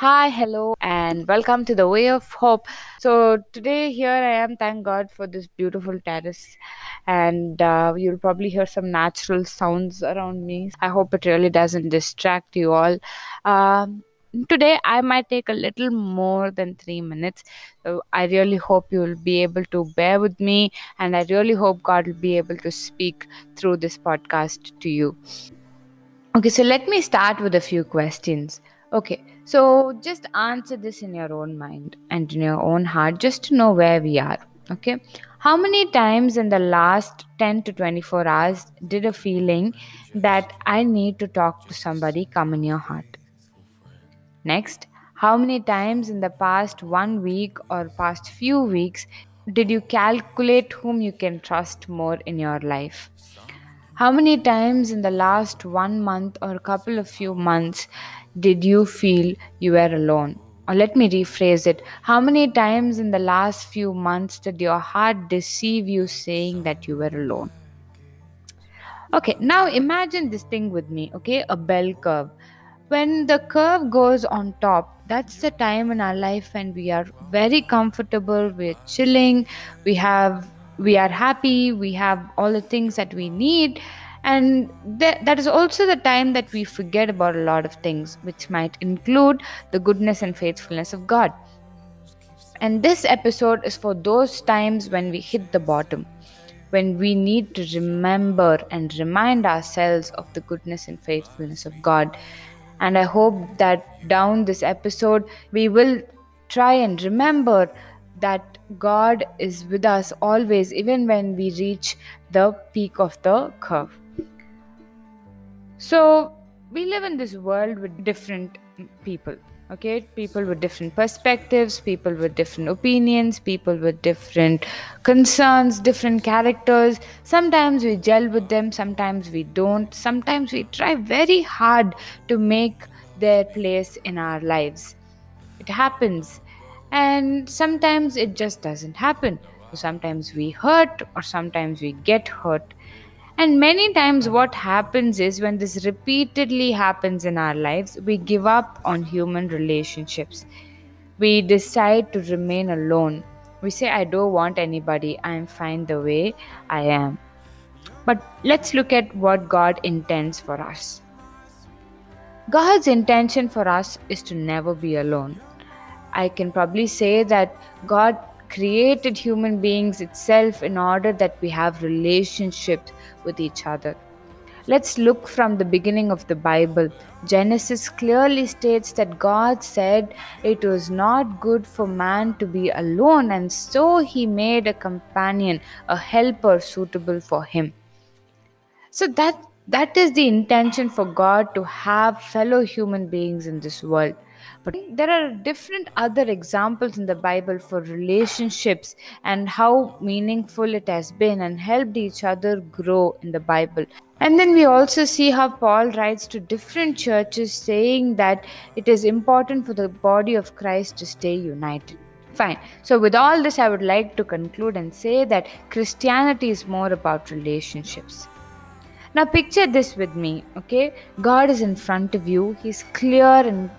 Hi, hello, and welcome to the Way of Hope. So, today here I am, thank God for this beautiful terrace, and uh, you'll probably hear some natural sounds around me. I hope it really doesn't distract you all. Um, today I might take a little more than three minutes. So, I really hope you'll be able to bear with me, and I really hope God will be able to speak through this podcast to you. Okay, so let me start with a few questions. Okay, so just answer this in your own mind and in your own heart just to know where we are. Okay, how many times in the last 10 to 24 hours did a feeling that I need to talk to somebody come in your heart? Next, how many times in the past one week or past few weeks did you calculate whom you can trust more in your life? How many times in the last one month or couple of few months did you feel you were alone? Or let me rephrase it. How many times in the last few months did your heart deceive you saying that you were alone? Okay, now imagine this thing with me, okay? A bell curve. When the curve goes on top, that's the time in our life when we are very comfortable, we're chilling, we have we are happy, we have all the things that we need, and th- that is also the time that we forget about a lot of things, which might include the goodness and faithfulness of God. And this episode is for those times when we hit the bottom, when we need to remember and remind ourselves of the goodness and faithfulness of God. And I hope that down this episode, we will try and remember that God is with us always, even when we reach the peak of the curve. So, we live in this world with different people, okay? People with different perspectives, people with different opinions, people with different concerns, different characters. Sometimes we gel with them, sometimes we don't. Sometimes we try very hard to make their place in our lives. It happens and sometimes it just doesn't happen. Sometimes we hurt or sometimes we get hurt. And many times, what happens is when this repeatedly happens in our lives, we give up on human relationships. We decide to remain alone. We say, I don't want anybody, I am fine the way I am. But let's look at what God intends for us. God's intention for us is to never be alone. I can probably say that God created human beings itself in order that we have relationships with each other. Let's look from the beginning of the Bible. Genesis clearly states that God said it was not good for man to be alone, and so he made a companion, a helper suitable for him. So that that is the intention for God to have fellow human beings in this world. But there are different other examples in the Bible for relationships and how meaningful it has been and helped each other grow in the Bible. And then we also see how Paul writes to different churches saying that it is important for the body of Christ to stay united. Fine. So, with all this, I would like to conclude and say that Christianity is more about relationships. Now, picture this with me, okay? God is in front of you, He's clear and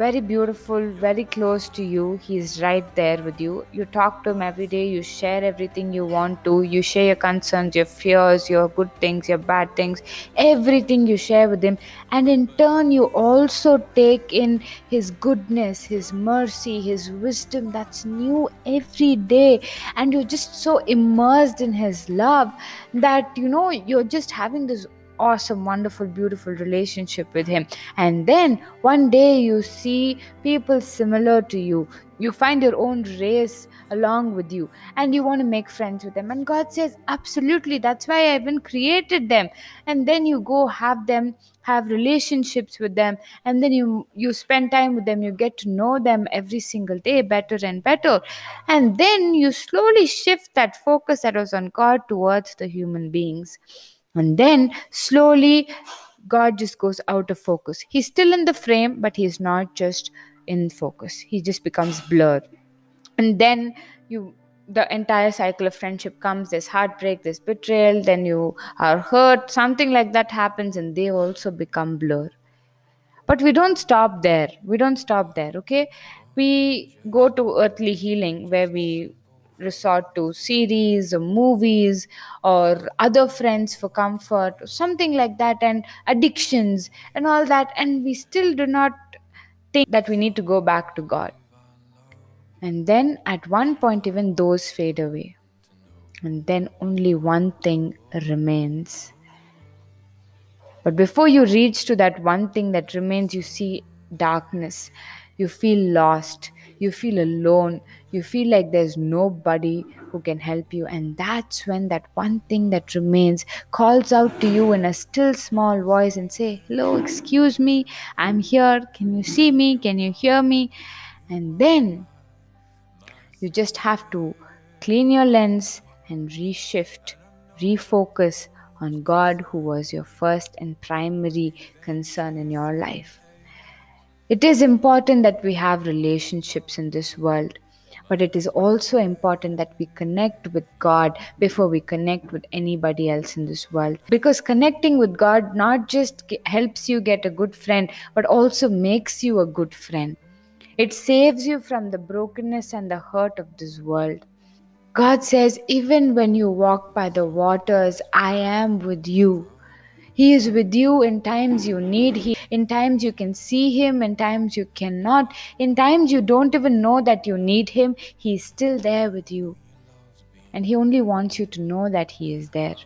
very beautiful, very close to you. He's right there with you. You talk to him every day, you share everything you want to, you share your concerns, your fears, your good things, your bad things, everything you share with him. And in turn, you also take in his goodness, his mercy, his wisdom that's new every day. And you're just so immersed in his love that you know you're just having this awesome, wonderful, beautiful relationship with Him. And then one day you see people similar to you. You find your own race along with you and you want to make friends with them. And God says, Absolutely, that's why I even created them. And then you go have them have relationships with them and then you you spend time with them you get to know them every single day better and better and then you slowly shift that focus that was on god towards the human beings and then slowly, God just goes out of focus. He's still in the frame, but he's not just in focus. He just becomes blurred. And then you the entire cycle of friendship comes there's heartbreak there's betrayal then you are hurt something like that happens and they also become blur But we don't stop there. We don't stop there, okay? We go to earthly healing where we resort to series or movies or other friends for comfort or something like that and addictions and all that. And we still do not think that we need to go back to god. And then at one point even those fade away. And then only one thing remains. But before you reach to that one thing that remains you see darkness. You feel lost. You feel alone. You feel like there's nobody who can help you. And that's when that one thing that remains calls out to you in a still small voice and say hello excuse me. I'm here. Can you see me? Can you hear me? And then you just have to clean your lens and reshift refocus on god who was your first and primary concern in your life it is important that we have relationships in this world, but it is also important that we connect with God before we connect with anybody else in this world. Because connecting with God not just helps you get a good friend, but also makes you a good friend. It saves you from the brokenness and the hurt of this world. God says, even when you walk by the waters, I am with you. He is with you in times you need Him. In times you can see Him, in times you cannot. In times you don't even know that you need Him, He is still there with you. And He only wants you to know that He is there.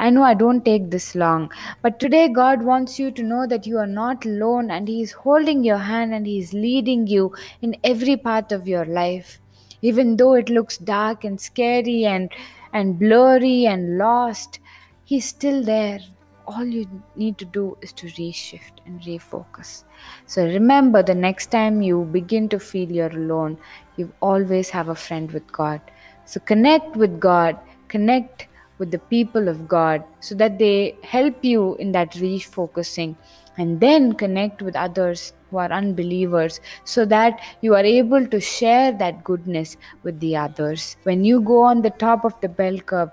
I know I don't take this long, but today God wants you to know that you are not alone and He is holding your hand and He is leading you in every part of your life. Even though it looks dark and scary and, and blurry and lost, He's still there all you need to do is to reshift and refocus. So remember the next time you begin to feel you're alone, you always have a friend with God. So connect with God, connect with the people of God so that they help you in that refocusing and then connect with others who are unbelievers so that you are able to share that goodness with the others. When you go on the top of the bell curve,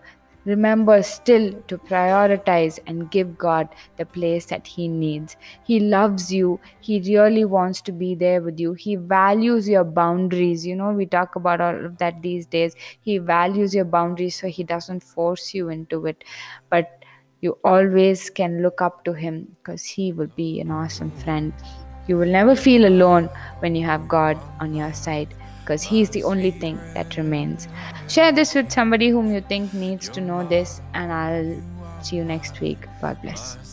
Remember still to prioritize and give God the place that He needs. He loves you. He really wants to be there with you. He values your boundaries. You know, we talk about all of that these days. He values your boundaries so He doesn't force you into it. But you always can look up to Him because He will be an awesome friend. You will never feel alone when you have God on your side because He's the only thing that remains. Share this with somebody whom you think needs to know this, and I'll see you next week. God bless.